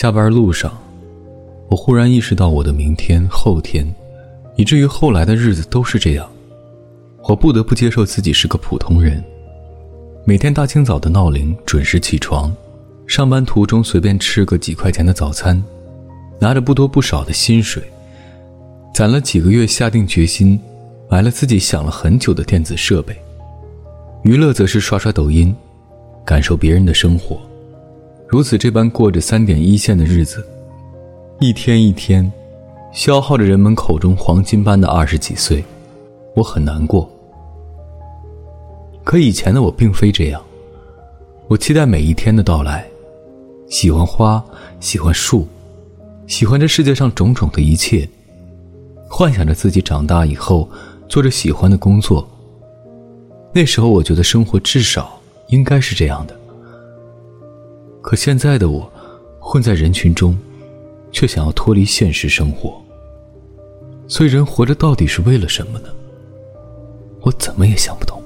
下班路上，我忽然意识到我的明天、后天，以至于后来的日子都是这样。我不得不接受自己是个普通人，每天大清早的闹铃准时起床，上班途中随便吃个几块钱的早餐，拿着不多不少的薪水，攒了几个月，下定决心，买了自己想了很久的电子设备。娱乐则是刷刷抖音，感受别人的生活，如此这般过着三点一线的日子，一天一天，消耗着人们口中黄金般的二十几岁，我很难过。可以前的我并非这样，我期待每一天的到来，喜欢花，喜欢树，喜欢这世界上种种的一切，幻想着自己长大以后做着喜欢的工作。那时候我觉得生活至少应该是这样的，可现在的我，混在人群中，却想要脱离现实生活。所以人活着到底是为了什么呢？我怎么也想不通。